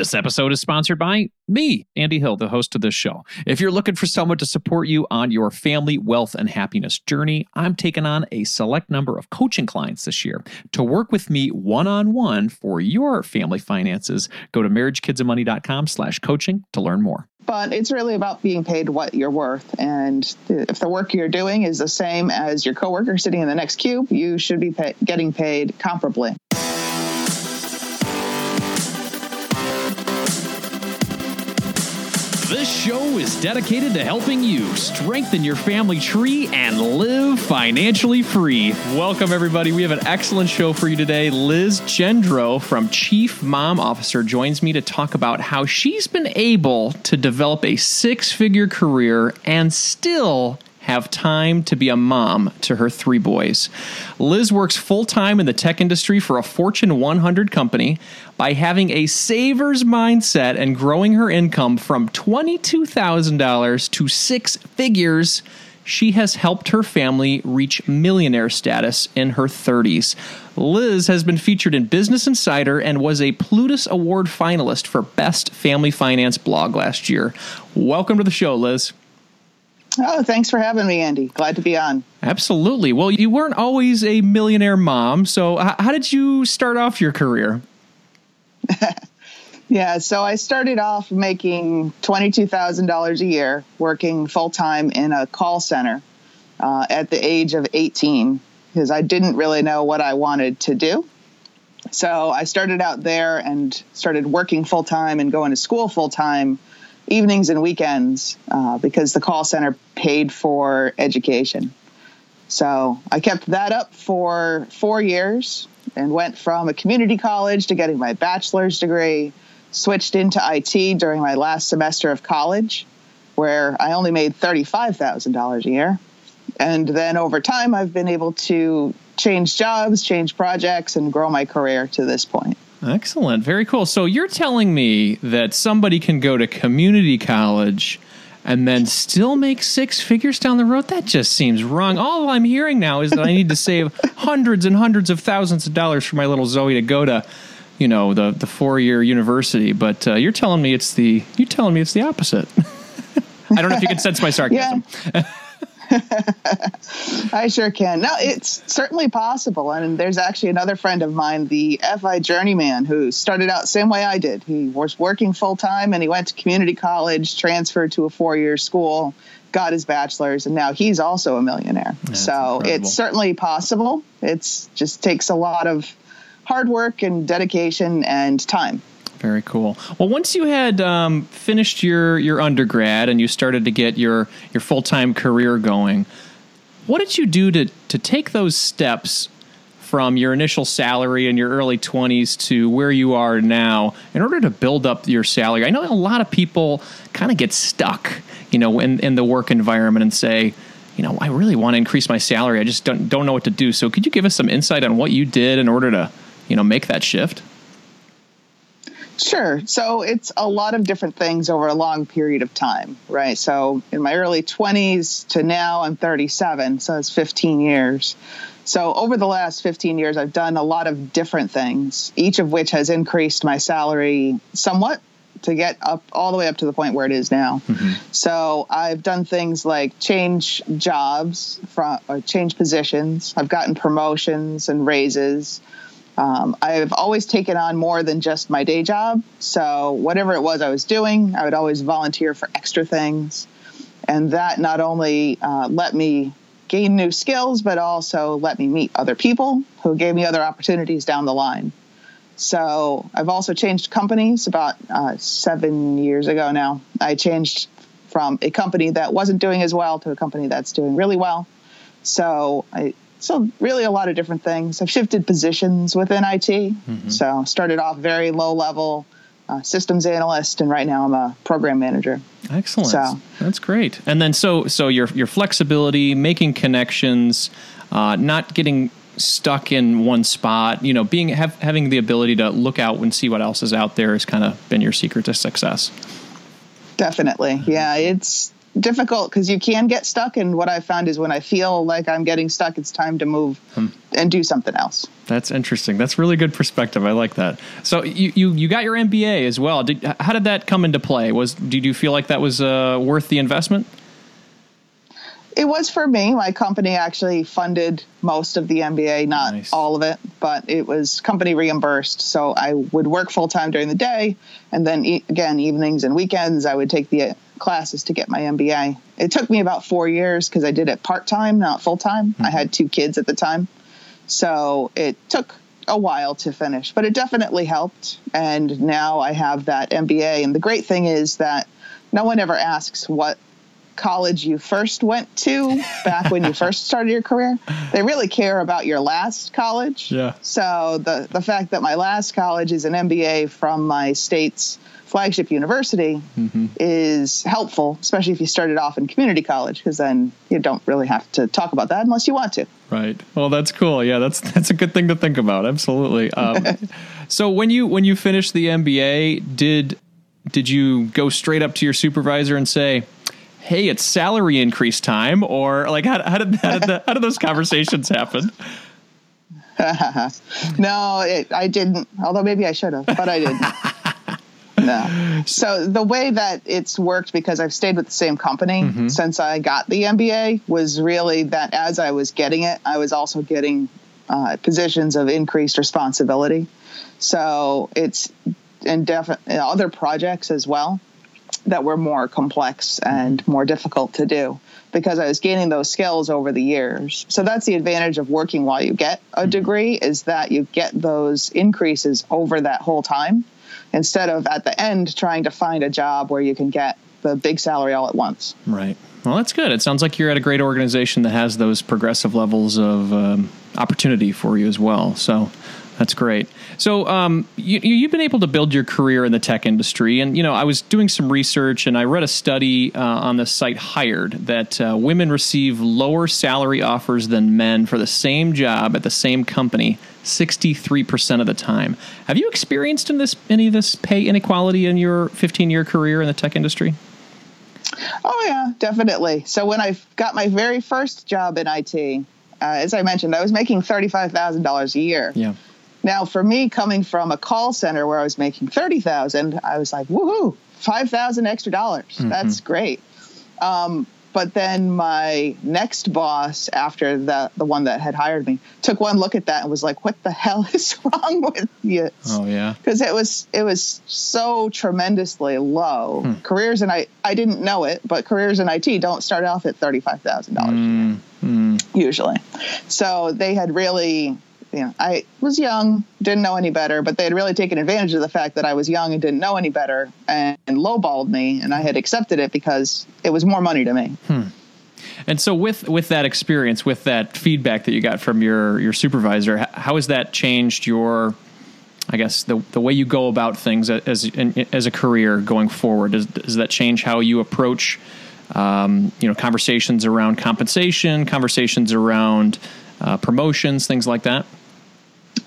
This episode is sponsored by me, Andy Hill, the host of this show. If you're looking for someone to support you on your family, wealth, and happiness journey, I'm taking on a select number of coaching clients this year. To work with me one-on-one for your family finances, go to marriagekidsandmoney.com slash coaching to learn more. But it's really about being paid what you're worth. And if the work you're doing is the same as your coworker sitting in the next cube, you should be pay- getting paid comparably. This show is dedicated to helping you strengthen your family tree and live financially free. Welcome, everybody. We have an excellent show for you today. Liz Gendro from Chief Mom Officer joins me to talk about how she's been able to develop a six figure career and still have time to be a mom to her three boys. Liz works full time in the tech industry for a Fortune 100 company by having a saver's mindset and growing her income from $22,000 to six figures. She has helped her family reach millionaire status in her 30s. Liz has been featured in Business Insider and was a Plutus Award finalist for Best Family Finance blog last year. Welcome to the show, Liz. Oh, thanks for having me, Andy. Glad to be on. Absolutely. Well, you weren't always a millionaire mom. So, how did you start off your career? yeah, so I started off making $22,000 a year working full time in a call center uh, at the age of 18 because I didn't really know what I wanted to do. So, I started out there and started working full time and going to school full time evenings and weekends uh, because the call center paid for education. So I kept that up for four years and went from a community college to getting my bachelor's degree, switched into IT during my last semester of college, where I only made $35,000 a year. And then over time, I've been able to change jobs, change projects, and grow my career to this point. Excellent. Very cool. So you're telling me that somebody can go to community college and then still make six figures down the road? That just seems wrong. All I'm hearing now is that I need to save hundreds and hundreds of thousands of dollars for my little Zoe to go to, you know, the the four year university. But uh, you're telling me it's the you're telling me it's the opposite. I don't know if you can sense my sarcasm. Yeah. I sure can. No, it's certainly possible. And there's actually another friend of mine, the FI journeyman, who started out same way I did. He was working full time and he went to community college, transferred to a four year school, got his bachelor's, and now he's also a millionaire. That's so incredible. it's certainly possible. It's just takes a lot of hard work and dedication and time. Very cool. Well, once you had um, finished your your undergrad and you started to get your your full time career going, what did you do to to take those steps from your initial salary in your early 20s to where you are now in order to build up your salary? I know a lot of people kind of get stuck, you know, in, in the work environment and say, you know, I really want to increase my salary. I just don't don't know what to do. So could you give us some insight on what you did in order to, you know, make that shift? Sure. So it's a lot of different things over a long period of time, right? So in my early 20s to now, I'm 37, so it's 15 years. So over the last 15 years, I've done a lot of different things, each of which has increased my salary somewhat to get up all the way up to the point where it is now. Mm-hmm. So I've done things like change jobs, from, or change positions. I've gotten promotions and raises. Um, I've always taken on more than just my day job. So, whatever it was I was doing, I would always volunteer for extra things. And that not only uh, let me gain new skills, but also let me meet other people who gave me other opportunities down the line. So, I've also changed companies about uh, seven years ago now. I changed from a company that wasn't doing as well to a company that's doing really well. So, I so really a lot of different things. I've shifted positions within IT. Mm-hmm. So started off very low level uh, systems analyst, and right now I'm a program manager. Excellent. So that's great. And then so so your your flexibility, making connections, uh, not getting stuck in one spot. You know, being have, having the ability to look out and see what else is out there has kind of been your secret to success. Definitely, yeah. It's difficult because you can get stuck. And what I found is when I feel like I'm getting stuck, it's time to move hmm. and do something else. That's interesting. That's really good perspective. I like that. So you you, you got your MBA as well. Did, how did that come into play? Was did you feel like that was uh, worth the investment? It was for me. My company actually funded most of the MBA, not nice. all of it, but it was company reimbursed. So I would work full time during the day, and then e- again evenings and weekends I would take the classes to get my MBA. It took me about four years because I did it part time, not full time. Mm-hmm. I had two kids at the time, so it took a while to finish, but it definitely helped. And now I have that MBA. And the great thing is that no one ever asks what college you first went to back when you first started your career. They really care about your last college. Yeah. So the the fact that my last college is an MBA from my state's flagship university mm-hmm. is helpful, especially if you started off in community college, because then you don't really have to talk about that unless you want to. Right. Well, that's cool. Yeah, that's that's a good thing to think about. Absolutely. Um, so when you when you finished the MBA, did did you go straight up to your supervisor and say? hey, it's salary increase time, or like how, how did how did, the, how did those conversations happen? no, it, I didn't. Although maybe I should have, but I didn't. No. So the way that it's worked, because I've stayed with the same company mm-hmm. since I got the MBA, was really that as I was getting it, I was also getting uh, positions of increased responsibility. So it's in definitely other projects as well that were more complex and more difficult to do because I was gaining those skills over the years. So that's the advantage of working while you get a mm-hmm. degree is that you get those increases over that whole time instead of at the end trying to find a job where you can get the big salary all at once. Right. Well, that's good. It sounds like you're at a great organization that has those progressive levels of um, opportunity for you as well. So that's great. So um, you, have been able to build your career in the tech industry, and you know I was doing some research and I read a study uh, on the site Hired that uh, women receive lower salary offers than men for the same job at the same company. 63% of the time. Have you experienced in this any of this pay inequality in your 15-year career in the tech industry? Oh yeah, definitely. So when I got my very first job in IT, uh, as I mentioned, I was making $35,000 a year. Yeah. Now, for me, coming from a call center where I was making thirty thousand, I was like, "Woohoo! Five thousand extra dollars. Mm-hmm. That's great." Um, but then my next boss, after the the one that had hired me, took one look at that and was like, "What the hell is wrong with you?" Oh yeah, because it was it was so tremendously low. Hmm. Careers and I I didn't know it, but careers in IT don't start off at thirty five thousand mm. dollars mm. usually. So they had really you know, I was young, didn't know any better, but they had really taken advantage of the fact that I was young and didn't know any better and, and lowballed me, and I had accepted it because it was more money to me. Hmm. And so, with with that experience, with that feedback that you got from your your supervisor, how has that changed your, I guess, the the way you go about things as as a career going forward? Does does that change how you approach, um, you know, conversations around compensation, conversations around uh, promotions, things like that?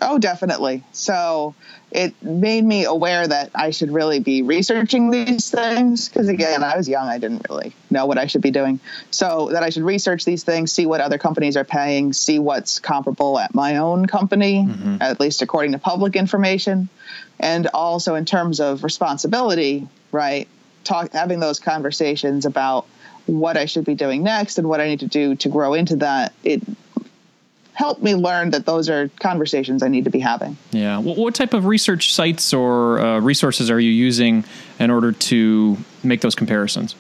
Oh, definitely. So it made me aware that I should really be researching these things because, again, I was young. I didn't really know what I should be doing. So that I should research these things, see what other companies are paying, see what's comparable at my own company, mm-hmm. at least according to public information. And also in terms of responsibility, right? Talk, having those conversations about what I should be doing next and what I need to do to grow into that. It helped me learn that those are conversations I need to be having. Yeah. What, what type of research sites or uh, resources are you using in order to make those comparisons?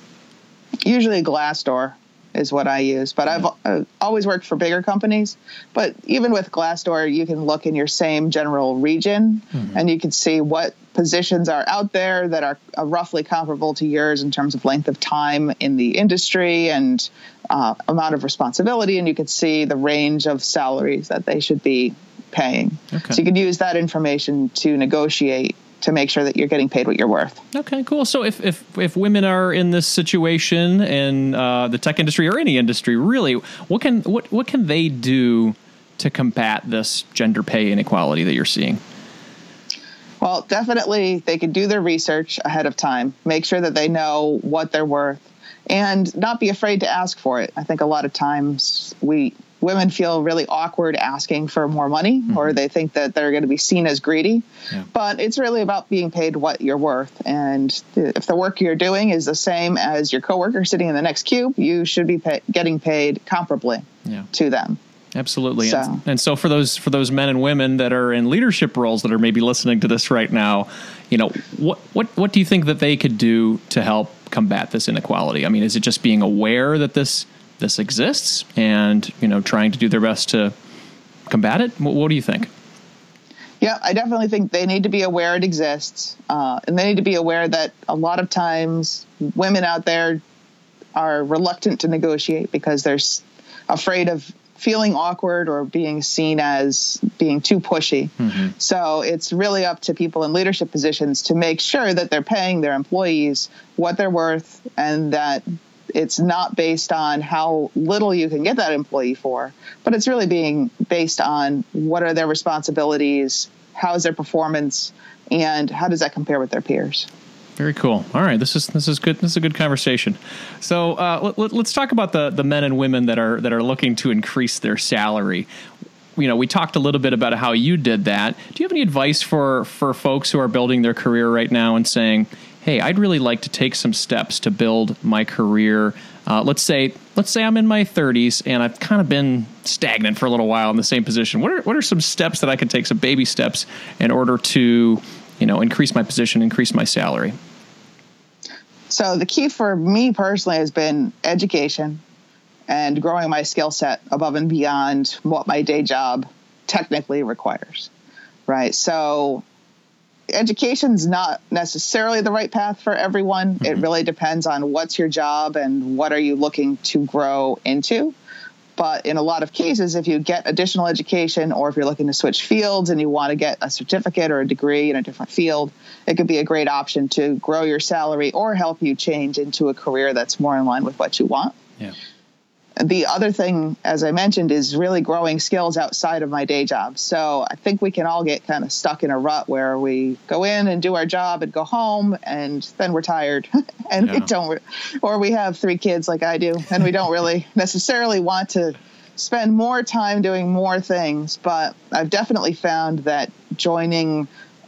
Usually Glassdoor is what I use. But I've uh, always worked for bigger companies. But even with Glassdoor, you can look in your same general region mm-hmm. and you can see what positions are out there that are uh, roughly comparable to yours in terms of length of time in the industry and uh, amount of responsibility. And you can see the range of salaries that they should be paying. Okay. So you can use that information to negotiate to make sure that you're getting paid what you're worth. Okay, cool. So if if, if women are in this situation in uh, the tech industry or any industry, really, what can what what can they do to combat this gender pay inequality that you're seeing? Well, definitely they can do their research ahead of time. Make sure that they know what they're worth and not be afraid to ask for it. I think a lot of times we women feel really awkward asking for more money mm-hmm. or they think that they're going to be seen as greedy. Yeah. But it's really about being paid what you're worth. And if the work you're doing is the same as your coworker sitting in the next cube, you should be pay- getting paid comparably yeah. to them. Absolutely. So. And, and, so for those for those men and women that are in leadership roles that are maybe listening to this right now, you know, what what what do you think that they could do to help combat this inequality? I mean, is it just being aware that this this exists and you know trying to do their best to combat it. What, what do you think? Yeah, I definitely think they need to be aware it exists, uh, and they need to be aware that a lot of times women out there are reluctant to negotiate because they're afraid of feeling awkward or being seen as being too pushy. Mm-hmm. So it's really up to people in leadership positions to make sure that they're paying their employees what they're worth and that it's not based on how little you can get that employee for, but it's really being based on what are their responsibilities, how is their performance, and how does that compare with their peers. Very cool. All right, this is this is good. This is a good conversation. So uh, let, us talk about the the men and women that are that are looking to increase their salary. You know, we talked a little bit about how you did that. Do you have any advice for for folks who are building their career right now and saying, hey, I'd really like to take some steps to build my career. Uh, let's say let's say I'm in my 30s and I've kind of been stagnant for a little while in the same position. What are what are some steps that I can take, some baby steps, in order to you know increase my position, increase my salary? So the key for me personally has been education and growing my skill set above and beyond what my day job technically requires. Right. So education's not necessarily the right path for everyone. Mm-hmm. It really depends on what's your job and what are you looking to grow into. But in a lot of cases, if you get additional education or if you're looking to switch fields and you want to get a certificate or a degree in a different field, it could be a great option to grow your salary or help you change into a career that's more in line with what you want. Yeah the other thing, as I mentioned, is really growing skills outside of my day job. So I think we can all get kind of stuck in a rut where we go in and do our job and go home, and then we're tired, and yeah. we don't, or we have three kids like I do, and we don't really necessarily want to spend more time doing more things. But I've definitely found that joining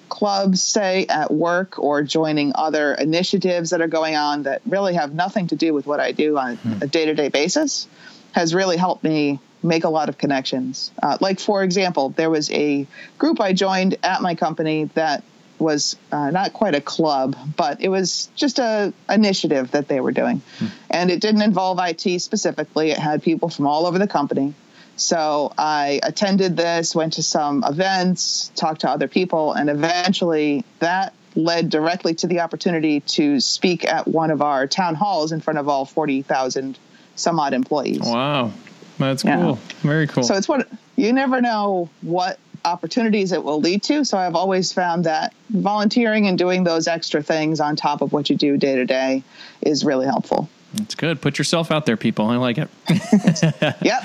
clubs, say at work, or joining other initiatives that are going on that really have nothing to do with what I do on hmm. a day to day basis has really helped me make a lot of connections. Uh, like, for example, there was a group I joined at my company that was uh, not quite a club, but it was just a initiative that they were doing, hmm. and it didn't involve IT specifically. It had people from all over the company, so I attended this, went to some events, talked to other people, and eventually that led directly to the opportunity to speak at one of our town halls in front of all 40,000 some odd employees. Wow. That's yeah. cool. Very cool. So it's what you never know what opportunities it will lead to. So I've always found that volunteering and doing those extra things on top of what you do day to day is really helpful. It's good. Put yourself out there, people. I like it. yep.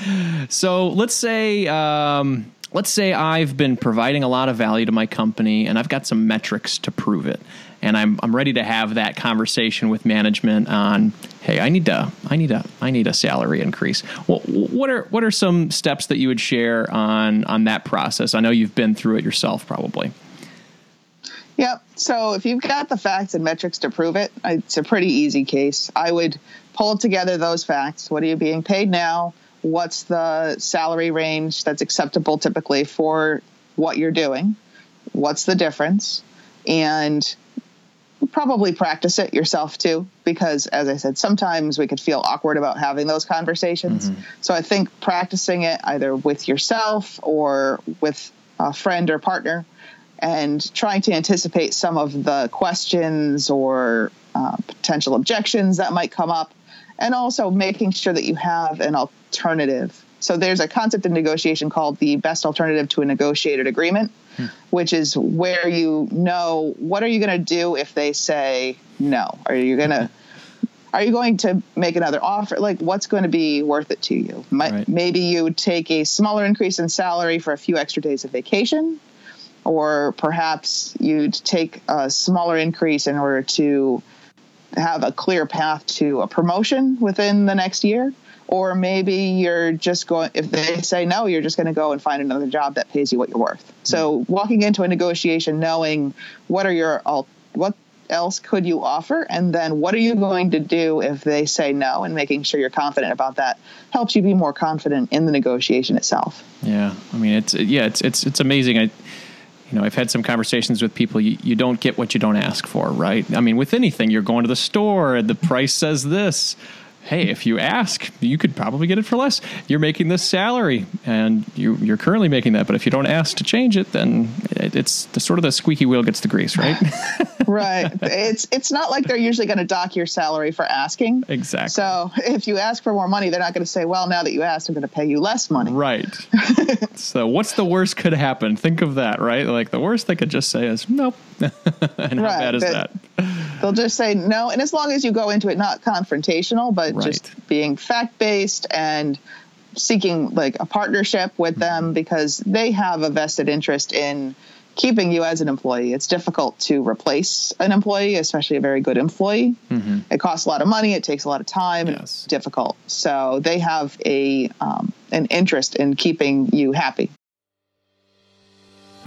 So let's say, um, let's say I've been providing a lot of value to my company, and I've got some metrics to prove it, and I'm I'm ready to have that conversation with management on, hey, I need to, I need a, I need a salary increase. Well, what are what are some steps that you would share on on that process? I know you've been through it yourself, probably. Yep. So if you've got the facts and metrics to prove it, it's a pretty easy case. I would pull together those facts. What are you being paid now? What's the salary range that's acceptable typically for what you're doing? What's the difference? And probably practice it yourself too, because as I said, sometimes we could feel awkward about having those conversations. Mm-hmm. So I think practicing it either with yourself or with a friend or partner and trying to anticipate some of the questions or uh, potential objections that might come up, and also making sure that you have an alternative. So there's a concept in negotiation called the best alternative to a negotiated agreement, hmm. which is where you know what are you going to do if they say no? Are you going to are you going to make another offer? Like, what's going to be worth it to you? right. Maybe you take a smaller increase in salary for a few extra days of vacation, or perhaps you'd take a smaller increase in order to have a clear path to a promotion within the next year or maybe you're just going if they say no you're just going to go and find another job that pays you what you're worth. So walking into a negotiation knowing what are your what else could you offer? And then what are you going to do if they say no? And making sure you're confident about that helps you be more confident in the negotiation itself. Yeah i mean it's yeah it's it's it's amazing. I you know, I've had some conversations with people. You, you don't get what you don't ask for, right? I mean, with anything, you're going to the store the price says this hey, if you ask, you could probably get it for less. You're making this salary, and you, are currently making that. But if you don't ask to change it, then it, it's the sort of the squeaky wheel gets the grease, right? right. It's it's not like they're usually going to dock your salary for asking. Exactly. So if you ask for more money, they're not going to say, "Well, now that you asked, I'm going to pay you less money." Right. so what's the worst could happen? Think of that, right? Like the worst they could just say is nope. and right. how bad is that? They'll just say no, and as long as you go into it not confrontational, but right. just being fact based and seeking like a partnership with them mm-hmm. because they have a vested interest in keeping you as an employee. It's difficult to replace an employee, especially a very good employee. Mm-hmm. It costs a lot of money. It takes a lot of time. Yes. It's difficult. So they have a um, an interest in keeping you happy.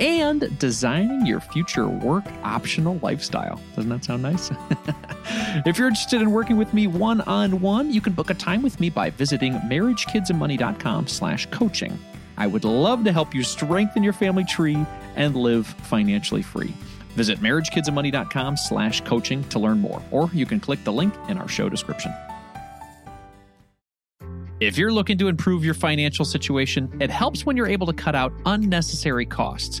and designing your future work optional lifestyle. Doesn't that sound nice? if you're interested in working with me one on one, you can book a time with me by visiting marriagekidsandmoney.com slash coaching. I would love to help you strengthen your family tree and live financially free. Visit marriagekidsandmoney.com slash coaching to learn more, or you can click the link in our show description. If you're looking to improve your financial situation, it helps when you're able to cut out unnecessary costs.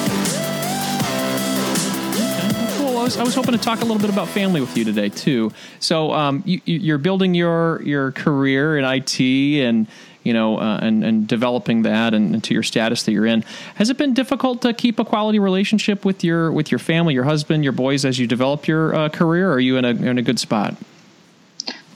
I was, I was hoping to talk a little bit about family with you today too. So um, you, you're building your your career in IT and you know uh, and and developing that and, and, to your status that you're in. Has it been difficult to keep a quality relationship with your with your family, your husband, your boys as you develop your uh, career? Are you in a in a good spot?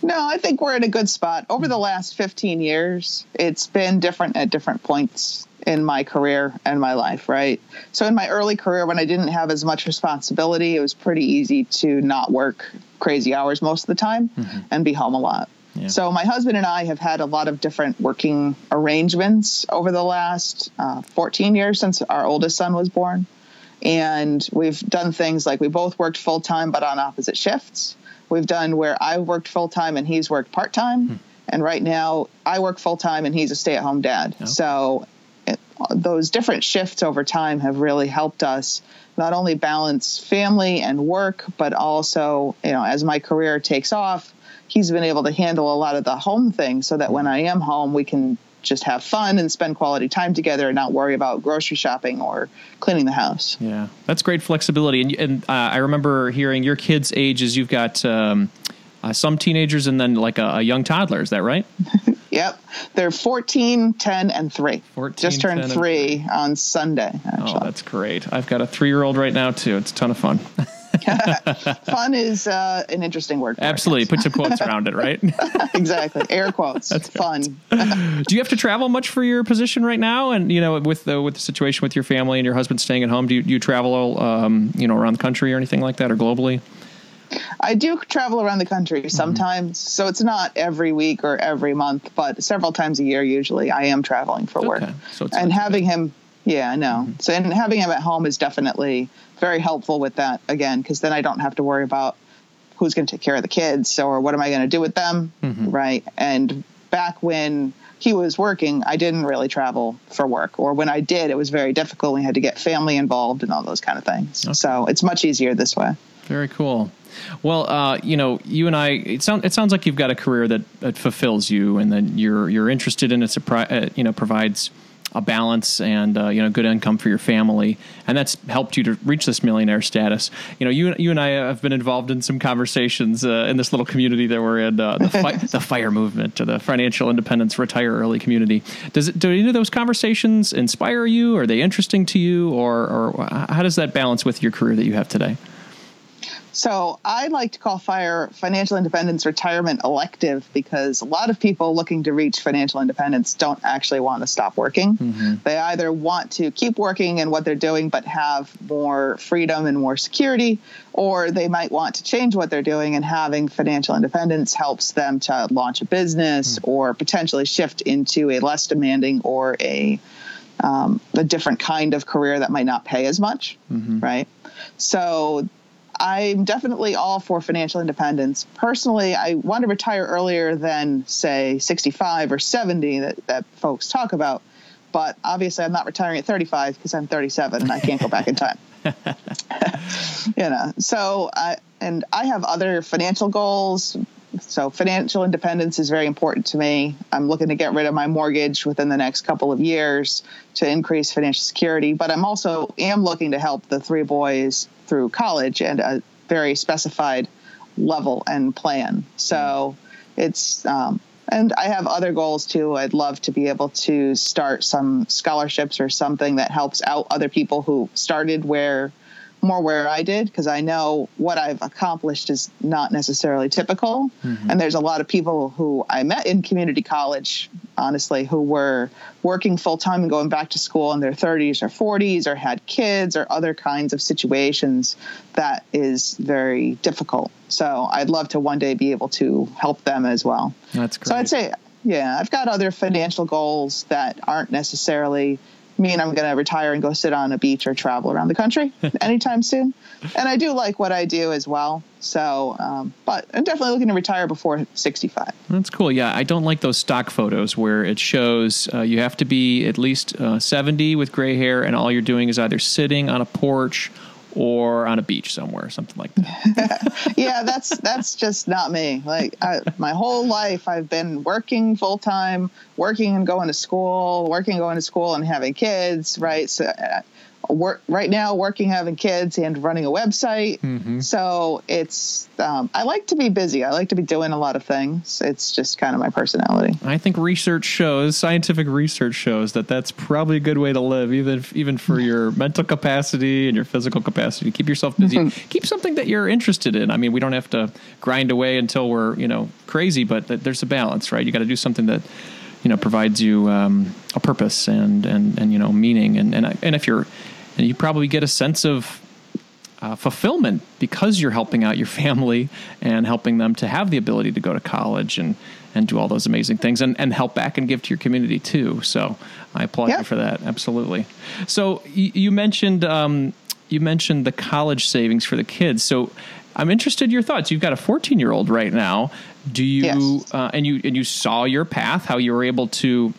No, I think we're in a good spot. Over the last 15 years, it's been different at different points in my career and my life, right? So in my early career, when I didn't have as much responsibility, it was pretty easy to not work crazy hours most of the time mm-hmm. and be home a lot. Yeah. So my husband and I have had a lot of different working arrangements over the last uh, 14 years since our oldest son was born. And we've done things like we both worked full time but on opposite shifts. We've done where I've worked full time and he's worked part time. Hmm. And right now I work full time and he's a stay at home dad. Oh. So those different shifts over time have really helped us not only balance family and work, but also, you know, as my career takes off, he's been able to handle a lot of the home things so that when I am home, we can just have fun and spend quality time together and not worry about grocery shopping or cleaning the house. Yeah, that's great flexibility. And, and uh, I remember hearing your kids' ages. You've got um, uh, some teenagers and then like a, a young toddler. Is that right? Yep. They're 14, 10, and 3. 14, Just turned 3 on Sunday, oh, actually. Oh, that's great. I've got a three year old right now, too. It's a ton of fun. fun is uh, an interesting word. Absolutely. Put some quotes around it, right? exactly. Air quotes. That's fun. do you have to travel much for your position right now? And, you know, with the, with the situation with your family and your husband staying at home, do you, do you travel, um, you know, around the country or anything like that or globally? I do travel around the country mm-hmm. sometimes, mm-hmm. so it's not every week or every month, but several times a year usually I am traveling for work. Okay. So and having him, yeah, I know. Mm-hmm. So and having him at home is definitely very helpful with that again, because then I don't have to worry about who's going to take care of the kids or what am I going to do with them, mm-hmm. right? And back when he was working, I didn't really travel for work, or when I did, it was very difficult. We had to get family involved and all those kind of things. Okay. So it's much easier this way. Very cool. Well, uh, you know, you and I, it, sound, it sounds like you've got a career that, that fulfills you and that you're, you're interested in it, uh, you know, provides a balance and uh, you know good income for your family, and that's helped you to reach this millionaire status. You know, you you and I have been involved in some conversations uh, in this little community that we're in, uh, the, fi- the fire movement, or the financial independence retire early community. Does it do any of those conversations inspire you? Are they interesting to you, or or how does that balance with your career that you have today? So I like to call FIRE financial independence retirement elective because a lot of people looking to reach financial independence don't actually want to stop working. Mm-hmm. They either want to keep working in what they're doing but have more freedom and more security, or they might want to change what they're doing and having financial independence helps them to launch a business mm-hmm. or potentially shift into a less demanding or a um, a different kind of career that might not pay as much, mm-hmm. right? So I'm definitely all for financial independence. Personally, I want to retire earlier than, say, 65 or 70 that, that folks talk about. But obviously, I'm not retiring at 35 because I'm 37 and I can't go back in time. you know, so I, and I have other financial goals. So financial independence is very important to me. I'm looking to get rid of my mortgage within the next couple of years to increase financial security, but I'm also am looking to help the three boys through college and a very specified level and plan. So it's um, and I have other goals too. I'd love to be able to start some scholarships or something that helps out other people who started where more where I did because I know what I've accomplished is not necessarily typical. Mm-hmm. And there's a lot of people who I met in community college, honestly, who were working full time and going back to school in their 30s or 40s or had kids or other kinds of situations that is very difficult. So I'd love to one day be able to help them as well. That's great. So I'd say, yeah, I've got other financial goals that aren't necessarily mean I'm going to retire and go sit on a beach or travel around the country anytime soon. And I do like what I do as well. So, um, but I'm definitely looking to retire before 65. That's cool. Yeah, I don't like those stock photos where it shows uh, you have to be at least uh, 70 with gray hair, and all you're doing is either sitting on a porch or on a beach somewhere, something like that. yeah, that's that's just not me. Like I, my whole life, I've been working full time, working and going to school, working going to school and having kids. Right, so uh, work right now working having kids and running a website. Mm-hmm. so it's um, i like to be busy. I like to be doing a lot of things. It's just kind of my personality. I think research shows scientific research shows that that's probably a good way to live even even for your mental capacity and your physical capacity. Keep yourself busy. Mm-hmm. keep something that you're interested in. I mean we don't have to grind away until we're you know crazy but there's a balance right? You got to do something that you know provides you um, a purpose and and and you know meaning. And and and if you're and you probably get a sense of uh, fulfillment because you're helping out your family and helping them to have the ability to go to college and and do all those amazing things and, and help back and give to your community too. So I applaud you for that. Absolutely. So you, you mentioned um, you mentioned the college savings for the kids. So I'm interested in your thoughts. You've got a 14 year old right now. Do you yes. uh, and you and you saw your path how you were able to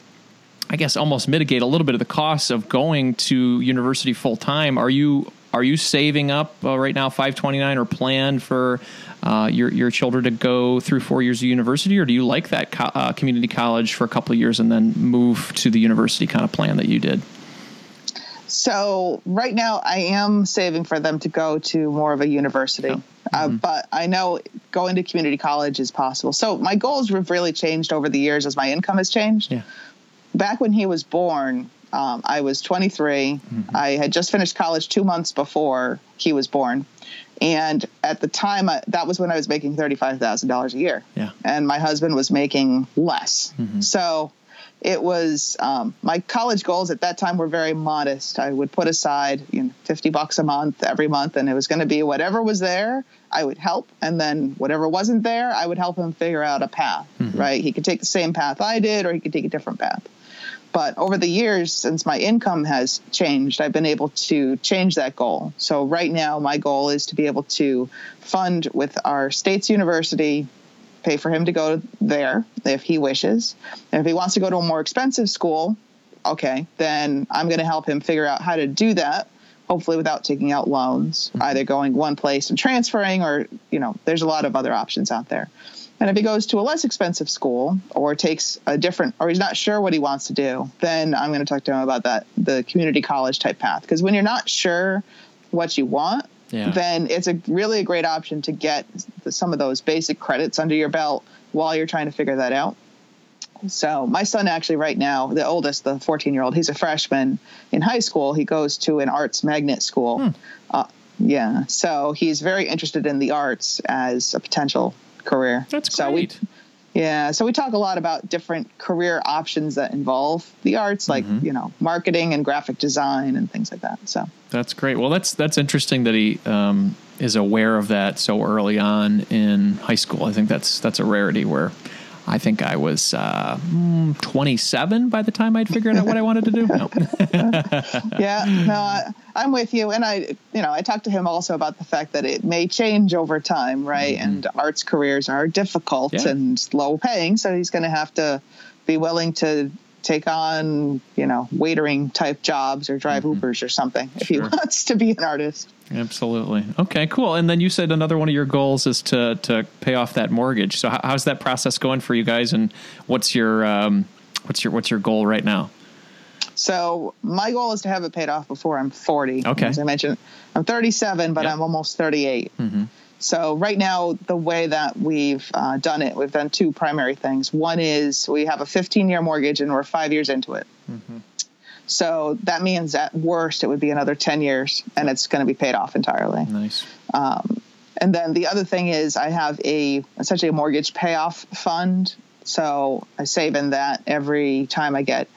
I guess almost mitigate a little bit of the costs of going to university full time. Are you are you saving up uh, right now 529 or plan for uh, your your children to go through four years of university, or do you like that co- uh, community college for a couple of years and then move to the university kind of plan that you did? So right now, I am saving for them to go to more of a university, uh, mm-hmm. but I know going to community college is possible. So my goals have really changed over the years as my income has changed. Yeah. Back when he was born, um, I was 23. Mm-hmm. I had just finished college two months before he was born. And at the time, I, that was when I was making $35,000 a year. Yeah. And my husband was making less. Mm-hmm. So it was um, my college goals at that time were very modest. I would put aside you know 50 bucks a month every month, and it was going to be whatever was there, I would help. And then whatever wasn't there, I would help him figure out a path, mm-hmm. right? He could take the same path I did, or he could take a different path. But over the years, since my income has changed, I've been able to change that goal. So right now, my goal is to be able to fund with our state's university, pay for him to go there if he wishes. And if he wants to go to a more expensive school, okay, then I'm going to help him figure out how to do that hopefully without taking out loans, mm-hmm. either going one place and transferring or, you know, there's a lot of other options out there. And if he goes to a less expensive school or takes a different, or he's not sure what he wants to do, then I'm going to talk to him about that, the community college type path. Because when you're not sure what you want, yeah. then it's a really a great option to get some of those basic credits under your belt while you're trying to figure that out. So my son actually right now, the oldest, the 14 year old, he's a freshman in high school. He goes to an arts magnet school. Hmm. Uh, yeah, so he's very interested in the arts as a potential career. That's so great. We, yeah, so we talk a lot about different career options that involve the arts, like mm-hmm. you know, marketing and graphic design and things like that. So that's great. Well, that's that's interesting that he um, is aware of that so early on in high school. I think that's that's a rarity where I think I was uh, mm, 27 by the time I'd figured out what I wanted to do. No. yeah, no, I, am with you. And I, you know, I talked to him also about the fact that it may change over time, right? Mm-hmm. And arts careers are difficult yeah. and low paying. So he's going to have to be willing to take on, you know, waitering type jobs or drive mm-hmm. Ubers or something if he wants to be an artist. Absolutely. Okay, cool. And then you said another one of your goals is to to pay off that mortgage. So how's that process going for you guys and what's your um, what's your what's your goal right now? So my goal is to have it paid off before I'm 40. Okay. As I mentioned, I'm 37, but yep. I'm almost 38. Mm-hmm. So right now, the way that we've uh, done it, we've done two primary things. One is we have a 15 year mortgage and we're five years into it. Mm-hmm. So that means at worst it would be another 10 years and it's going to be paid off entirely. Nice. Um, and then the other thing is I have a essentially a mortgage payoff fund. So I save in that every time I get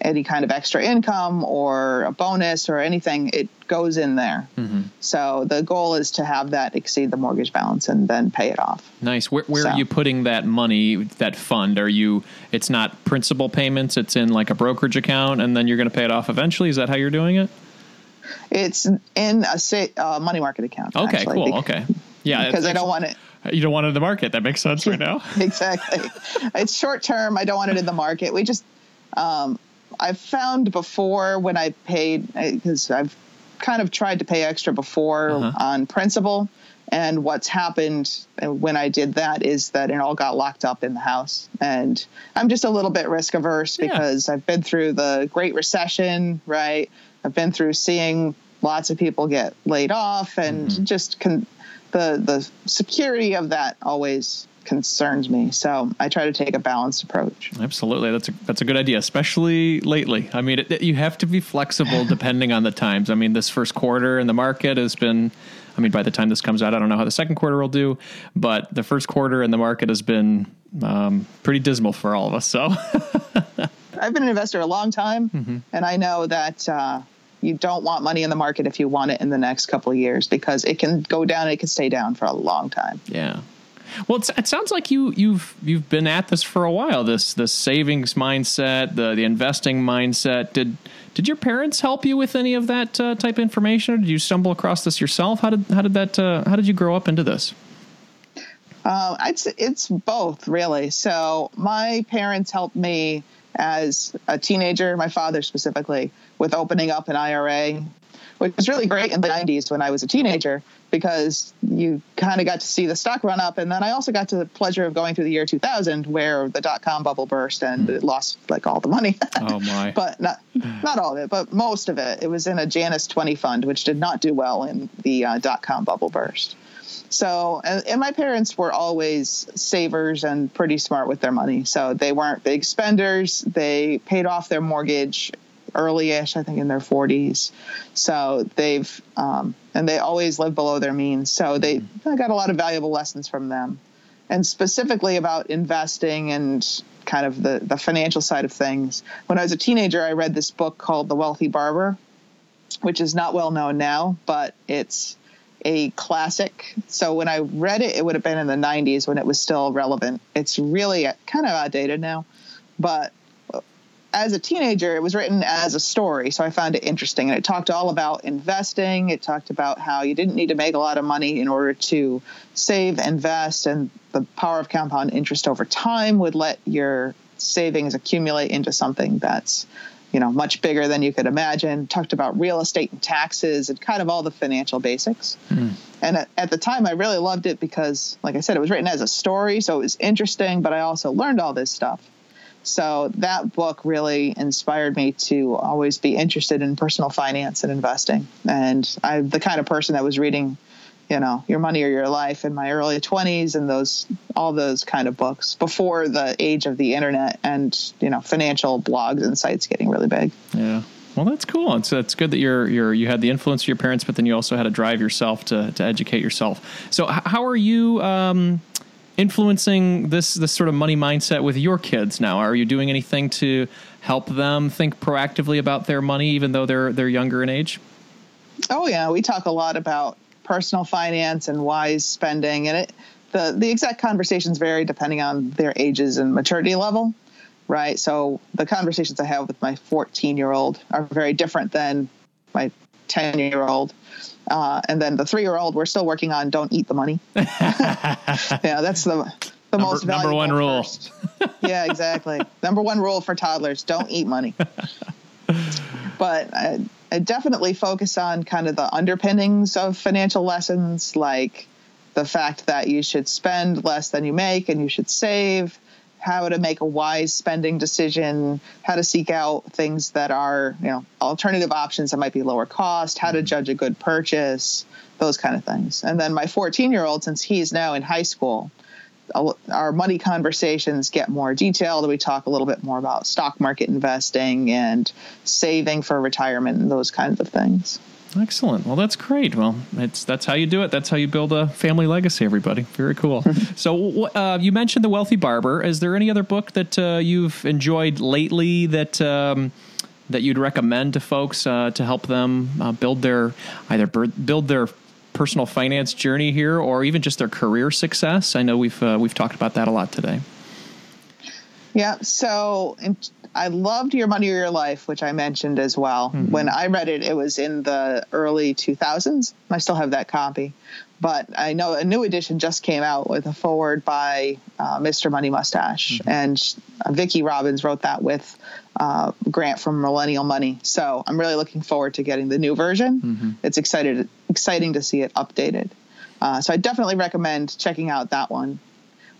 any kind of extra income or a bonus or anything, it goes in there. Mm-hmm. So the goal is to have that exceed the mortgage balance and then pay it off. Nice. Where, where so. are you putting that money, that fund? Are you, it's not principal payments, it's in like a brokerage account and then you're going to pay it off eventually? Is that how you're doing it? It's in a uh, money market account. Okay, actually, cool. Because, okay. Yeah. Because I don't want it. You don't want it in the market. That makes sense right now. exactly. it's short term. I don't want it in the market. We just, um, I've found before when I paid because I've kind of tried to pay extra before uh-huh. on principal. And what's happened when I did that is that it all got locked up in the house. And I'm just a little bit risk averse yeah. because I've been through the Great Recession, right? I've been through seeing lots of people get laid off and mm-hmm. just con- the the security of that always concerns me. So I try to take a balanced approach. Absolutely, that's a that's a good idea, especially lately. I mean, it, it, you have to be flexible depending on the times. I mean, this first quarter in the market has been. I mean, by the time this comes out, I don't know how the second quarter will do, but the first quarter in the market has been um, pretty dismal for all of us. So. I've been an investor a long time, mm-hmm. and I know that uh, you don't want money in the market if you want it in the next couple of years because it can go down, it can stay down for a long time. Yeah, well, it sounds like you you've you've been at this for a while. This this savings mindset, the the investing mindset. Did did your parents help you with any of that uh, type of information, or did you stumble across this yourself? How did how did that uh, how did you grow up into this? Uh, it's it's both really. So my parents helped me as a teenager, my father specifically, with opening up an IRA, which was really great in the 90s when I was a teenager because you kind of got to see the stock run up. And then I also got to the pleasure of going through the year 2000 where the dot com bubble burst and it lost like all the money. Oh, my. but not, not all of it, but most of it. It was in a Janus 20 fund, which did not do well in the uh, dot com bubble burst. So, and, and, my parents were always savers and pretty smart with their money. So they weren't big spenders. They paid off their mortgage early-ish, I think in their 40s. So they've, um, and they always lived below their means. So they I got a lot of valuable lessons from them. And specifically about investing and kind of the, the financial side of things. When I was a teenager, I read this book called The Wealthy Barber, which is not well known now, but it's a classic. So when I read it, it would have been in the 90s when it was still relevant. It's really kind of outdated now, but as a teenager, it was written as a story, so I found it interesting. And it talked all about investing. It talked about how you didn't need to make a lot of money in order to save, invest, and the power of compound interest over time would let your savings accumulate into something that's you know much bigger than you could imagine talked about real estate and taxes and kind of all the financial basics mm. and at, at, the time i really loved it because like i said it was written as a story so it was interesting but i also learned all this stuff so that book really inspired me to always be interested in personal finance and investing. And I'm the kind of person that was reading, you know, Your Money or Your Life in my early 20s and those all those kind of books before the age of the internet and, you know, financial blogs and sites getting really big. Yeah. Well, that's cool. It's it's good that you're you're you had the influence of your parents, but then you also had to drive yourself to to educate yourself. So, how are you? Um, influencing this this sort of money mindset with your kids now? Are you doing anything to help them think proactively about their money, even though they're they're younger in age? Oh yeah, we talk a lot about personal finance and wise spending, and it the the exact conversations vary depending on their ages and maturity level, right? So the conversations I have with my 14 year old are very different than my 10 year old. Uh, and then the three year old, we're still working on don't eat the money. yeah, that's the the number, most valuable. Number one rule. yeah, exactly. number one rule for toddlers don't eat money. but I, I definitely focus on kind of the underpinnings of financial lessons, like the fact that you should spend less than you make and you should save how to make a wise spending decision, how to seek out things that are, you know, alternative options that might be lower cost, how to mm-hmm. judge a good purchase, those kind of things. And then my 14 year old, since he's now in high school, our money conversations get more detailed. We talk a little bit more about stock market investing and saving for retirement and those kinds of things. Excellent. Well, that's great. Well, it's that's how you do it. That's how you build a family legacy. Everybody, very cool. so, uh, you mentioned the Wealthy Barber. Is there any other book that uh, you've enjoyed lately that um, that you'd recommend to folks uh, to help them uh, build their either build their personal finance journey here, or even just their career success? I know we've uh, we've talked about that a lot today. Yeah. So, I loved Your Money or Your Life, which I mentioned as well. Mm-hmm. When I read it, it was in the early 2000s. I still have that copy. But I know a new edition just came out with a forward by uh, Mr. Money Mustache. Mm-hmm. And uh, Vicki Robbins wrote that with uh, Grant from Millennial Money. So I'm really looking forward to getting the new version. Mm-hmm. It's excited, exciting to see it updated. Uh, so I definitely recommend checking out that one.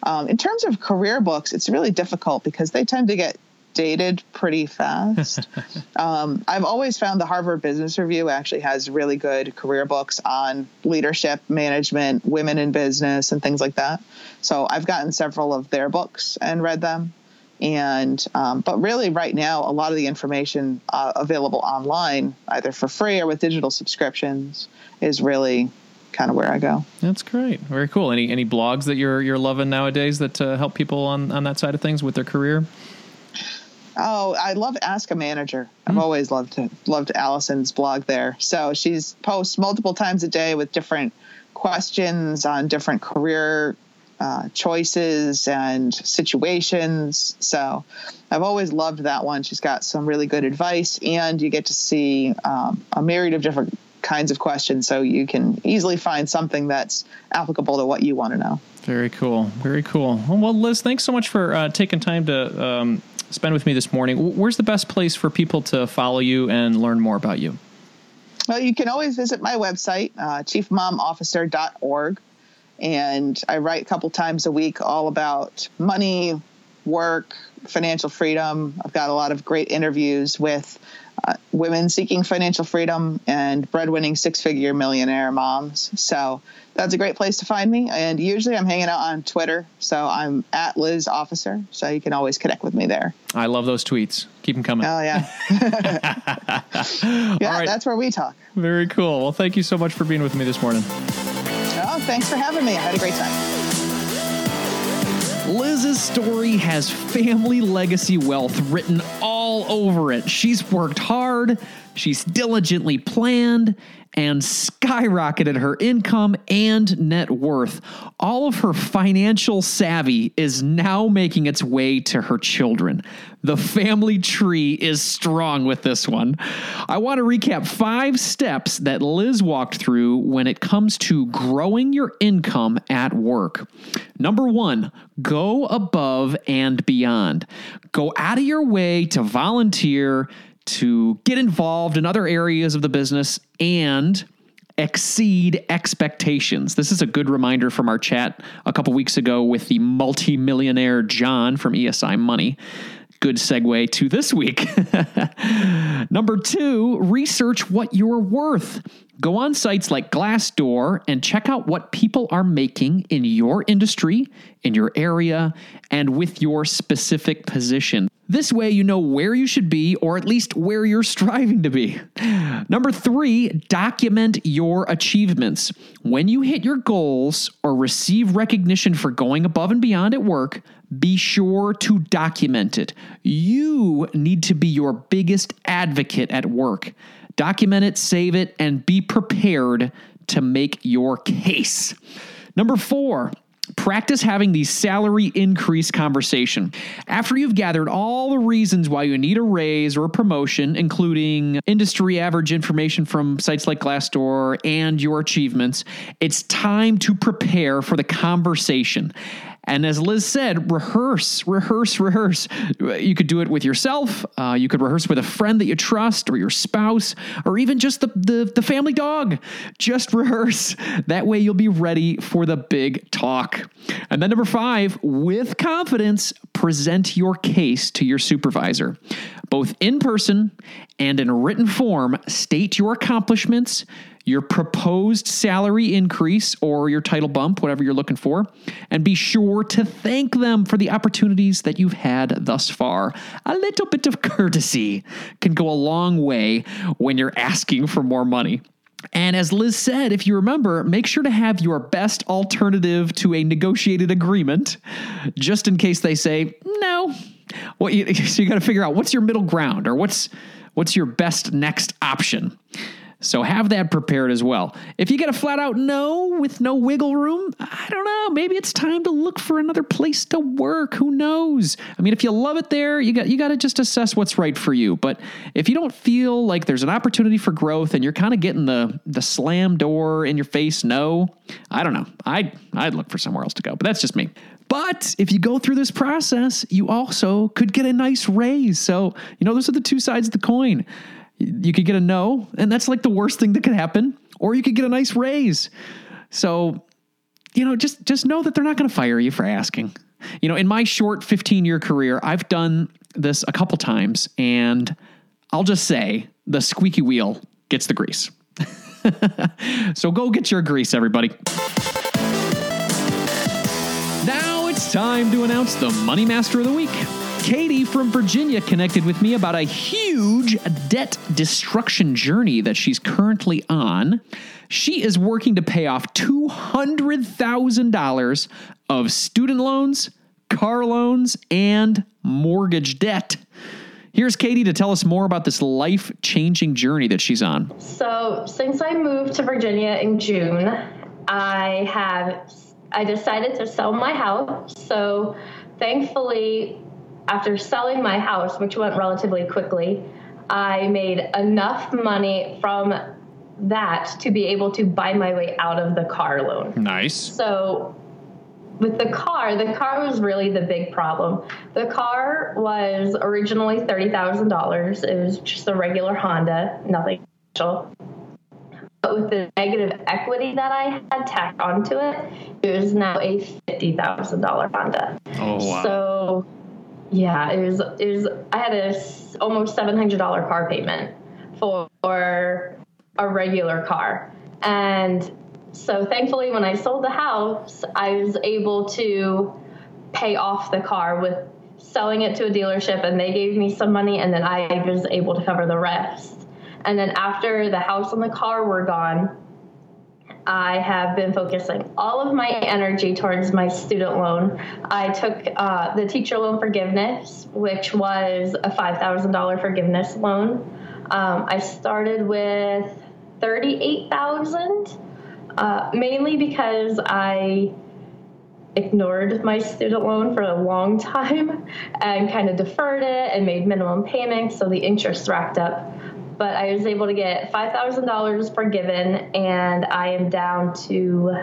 Um, in terms of career books, it's really difficult because they tend to get dated pretty fast. um, I've always found the Harvard Business Review actually has really good career books on leadership, management, women in business, and things like that. So I've gotten several of their books and read them. And um, but really, right now, a lot of the information uh, available online, either for free or with digital subscriptions, is really kind of where I go. That's great. Very cool. Any any blogs that you're you're loving nowadays that uh, help people on on that side of things with their career? Oh, I love Ask a Manager. I've mm. always loved to, loved Allison's blog there. So she's posts multiple times a day with different questions on different career uh, choices and situations. So I've always loved that one. She's got some really good advice, and you get to see um, a myriad of different kinds of questions. So you can easily find something that's applicable to what you want to know. Very cool. Very cool. Well, Liz, thanks so much for uh, taking time to um, spend with me this morning. Where's the best place for people to follow you and learn more about you? Well, you can always visit my website, uh, chiefmomofficer.org. And I write a couple times a week all about money, work, financial freedom. I've got a lot of great interviews with women seeking financial freedom and breadwinning six figure millionaire moms. So that's a great place to find me. And usually I'm hanging out on Twitter. So I'm at Liz Officer. So you can always connect with me there. I love those tweets. Keep them coming. Oh, yeah. yeah, right. that's where we talk. Very cool. Well, thank you so much for being with me this morning. Oh, thanks for having me. I had a great time. Liz's story has family legacy wealth written all over it. She's worked hard, she's diligently planned, and skyrocketed her income and net worth. All of her financial savvy is now making its way to her children. The family tree is strong with this one. I want to recap five steps that Liz walked through when it comes to growing your income at work. Number one, go above and beyond. Go out of your way to volunteer to get involved in other areas of the business and exceed expectations. This is a good reminder from our chat a couple weeks ago with the multimillionaire John from ESI Money. Good segue to this week. Number two, research what you're worth. Go on sites like Glassdoor and check out what people are making in your industry, in your area, and with your specific position. This way, you know where you should be, or at least where you're striving to be. Number three, document your achievements. When you hit your goals or receive recognition for going above and beyond at work, be sure to document it. You need to be your biggest advocate at work. Document it, save it, and be prepared to make your case. Number four, Practice having the salary increase conversation. After you've gathered all the reasons why you need a raise or a promotion, including industry average information from sites like Glassdoor and your achievements, it's time to prepare for the conversation. And as Liz said, rehearse, rehearse, rehearse. You could do it with yourself. Uh, you could rehearse with a friend that you trust, or your spouse, or even just the, the, the family dog. Just rehearse. That way you'll be ready for the big talk. And then number five, with confidence, present your case to your supervisor. Both in person and in written form, state your accomplishments, your proposed salary increase or your title bump, whatever you're looking for, and be sure to thank them for the opportunities that you've had thus far. A little bit of courtesy can go a long way when you're asking for more money. And as Liz said, if you remember, make sure to have your best alternative to a negotiated agreement, just in case they say no. Well, you, so you got to figure out what's your middle ground or what's what's your best next option. So have that prepared as well. If you get a flat out no with no wiggle room, I don't know. Maybe it's time to look for another place to work. Who knows? I mean, if you love it there, you got you got to just assess what's right for you. But if you don't feel like there's an opportunity for growth and you're kind of getting the the slam door in your face no, I don't know. I'd I'd look for somewhere else to go. But that's just me. But if you go through this process, you also could get a nice raise. So, you know, those are the two sides of the coin. You could get a no, and that's like the worst thing that could happen, or you could get a nice raise. So, you know, just just know that they're not going to fire you for asking. You know, in my short 15 year career, I've done this a couple times, and I'll just say the squeaky wheel gets the grease. so go get your grease, everybody. Now it's time to announce the Money Master of the Week. Katie from Virginia connected with me about a huge debt destruction journey that she's currently on. She is working to pay off $200,000 of student loans, car loans, and mortgage debt. Here's Katie to tell us more about this life changing journey that she's on. So, since I moved to Virginia in June, I have I decided to sell my house. So, thankfully, after selling my house, which went relatively quickly, I made enough money from that to be able to buy my way out of the car loan. Nice. So with the car, the car was really the big problem. The car was originally $30,000. It was just a regular Honda, nothing special. But with the negative equity that I had tacked onto it, it was now a $50,000 Honda. Oh, wow. So, yeah, it was, it was, I had a almost $700 car payment for a regular car. And so thankfully, when I sold the house, I was able to pay off the car with selling it to a dealership, and they gave me some money, and then I was able to cover the rest. And then after the house and the car were gone, I have been focusing all of my energy towards my student loan. I took uh, the teacher loan forgiveness, which was a $5,000 forgiveness loan. Um, I started with 38,000 uh, mainly because I ignored my student loan for a long time and kind of deferred it and made minimum payments, so the interest racked up. But I was able to get $5,000 forgiven, and I am down to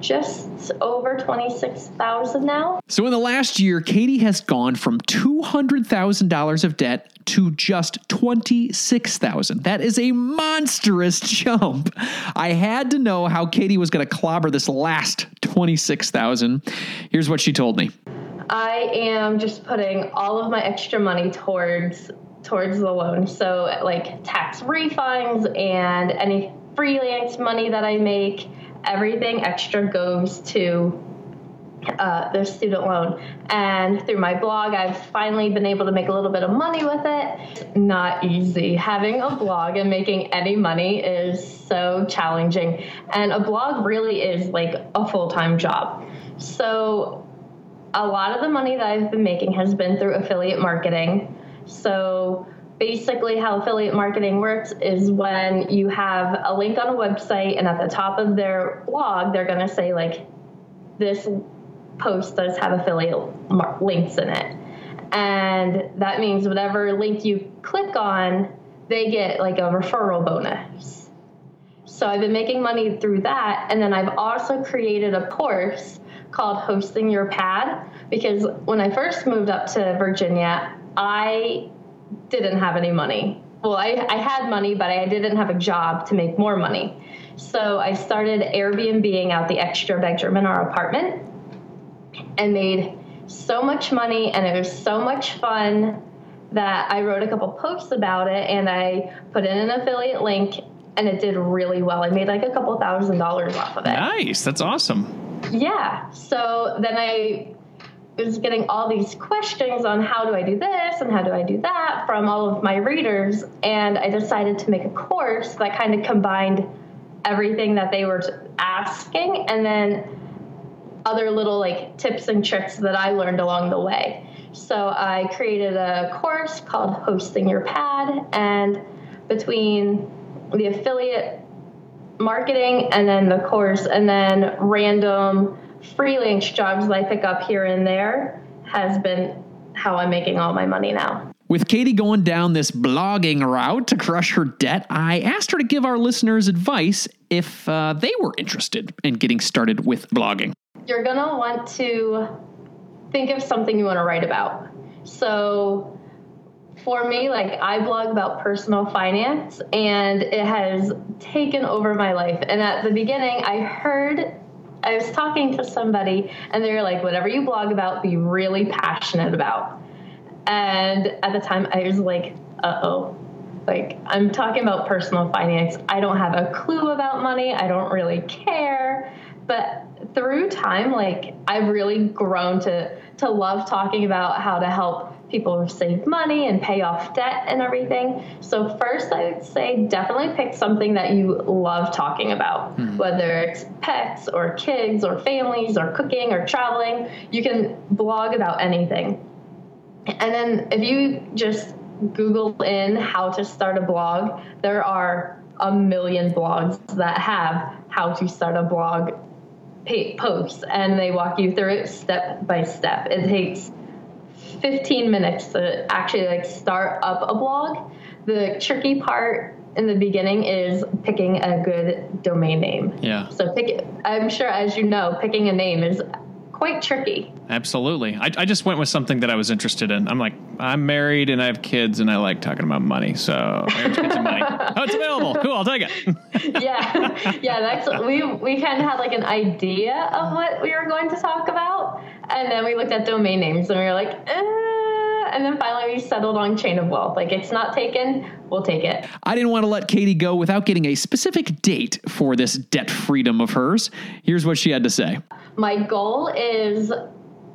just over 26,000 now. So in the last year, Katie has gone from $200,000 of debt to just 26,000. That is a monstrous jump. I had to know how Katie was going to clobber this last 26,000. Here's what she told me. I am just putting all of my extra money towards towards the loan. So like tax refunds and any freelance money that I make everything extra goes to uh, the student loan. And through my blog, I've finally been able to make a little bit of money with it. Not easy. Having a blog and making any money is so challenging. And a blog really is like a full time job. So, a lot of the money that I've been making has been through affiliate marketing. So, basically how affiliate marketing works is when you have a link on a website and at the top of their blog they're going to say like this post does have affiliate links in it. And that means whatever link you click on they get like a referral bonus. So i've been making money through that and then i've also created a course called hosting your pad because when i first moved up to virginia i didn't have any money. Well, I, I had money, but I didn't have a job to make more money. So I started Airbnb out the extra bedroom in our apartment and made so much money, and it was so much fun that I wrote a couple posts about it and I put in an affiliate link and it did really well. I made like a couple thousand dollars off of it. Nice. That's awesome. Yeah. So then I was getting all these questions on how do I do this and how do I do that from all of my readers. And I decided to make a course that kind of combined everything that they were asking and then other little like tips and tricks that I learned along the way. So I created a course called Hosting Your Pad, and between the affiliate marketing and then the course, and then random freelance jobs I pick up here and there has been how I'm making all my money now. With Katie going down this blogging route to crush her debt, I asked her to give our listeners advice if uh, they were interested in getting started with blogging. You're going to want to think of something you want to write about. So, for me, like I blog about personal finance and it has taken over my life. And at the beginning, I heard I was talking to somebody and they were like, whatever you blog about, be really passionate about. And at the time, I was like, uh oh. Like, I'm talking about personal finance. I don't have a clue about money. I don't really care. But through time, like, I've really grown to, to love talking about how to help people save money and pay off debt and everything. So, first, I would say definitely pick something that you love talking about, mm-hmm. whether it's pets or kids or families or cooking or traveling. You can blog about anything. And then, if you just Google in how to start a blog, there are a million blogs that have how to start a blog posts and they walk you through it step by step. It takes 15 minutes to actually like start up a blog. The tricky part in the beginning is picking a good domain name. Yeah. So pick I'm sure as you know, picking a name is quite tricky. Absolutely. I, I just went with something that I was interested in. I'm like, I'm married and I have kids and I like talking about money. So marriage, kids, and money. Oh, it's available. Cool. I'll take it. yeah. Yeah. That's, we, we kind of had like an idea of what we were going to talk about. And then we looked at domain names and we were like, eh and then finally we settled on Chain of Wealth. Like it's not taken, we'll take it. I didn't want to let Katie go without getting a specific date for this debt freedom of hers. Here's what she had to say. My goal is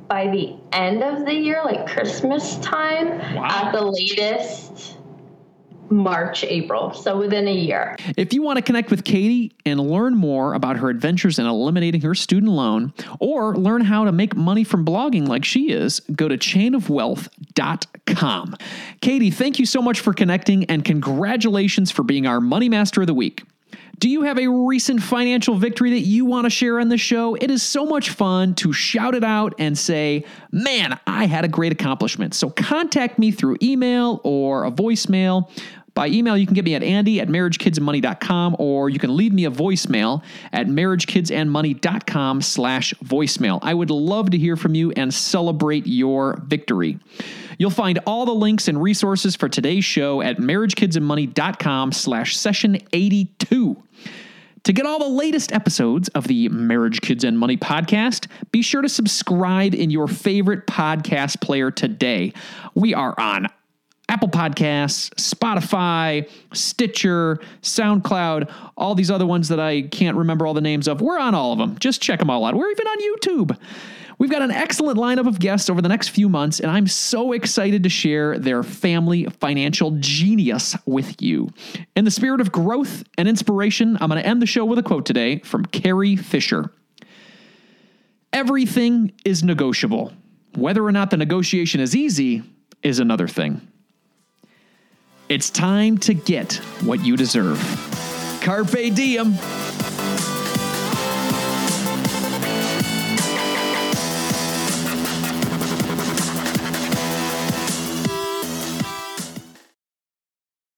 by the end of the year, like Christmas time, wow. at the latest March, April. So within a year. If you want to connect with Katie and learn more about her adventures in eliminating her student loan or learn how to make money from blogging like she is, go to chainofwealth.com. Katie, thank you so much for connecting and congratulations for being our Money Master of the Week. Do you have a recent financial victory that you want to share on the show? It is so much fun to shout it out and say, man, I had a great accomplishment. So contact me through email or a voicemail. By email, you can get me at andy at marriagekidsandmoney.com or you can leave me a voicemail at marriagekidsandmoney.com slash voicemail. I would love to hear from you and celebrate your victory. You'll find all the links and resources for today's show at marriagekidsandmoney.com slash session 82. To get all the latest episodes of the Marriage, Kids, and Money podcast, be sure to subscribe in your favorite podcast player today. We are on Apple Podcasts, Spotify, Stitcher, SoundCloud, all these other ones that I can't remember all the names of. We're on all of them. Just check them all out. We're even on YouTube. We've got an excellent lineup of guests over the next few months, and I'm so excited to share their family financial genius with you. In the spirit of growth and inspiration, I'm going to end the show with a quote today from Carrie Fisher Everything is negotiable. Whether or not the negotiation is easy is another thing. It's time to get what you deserve. Carpe diem.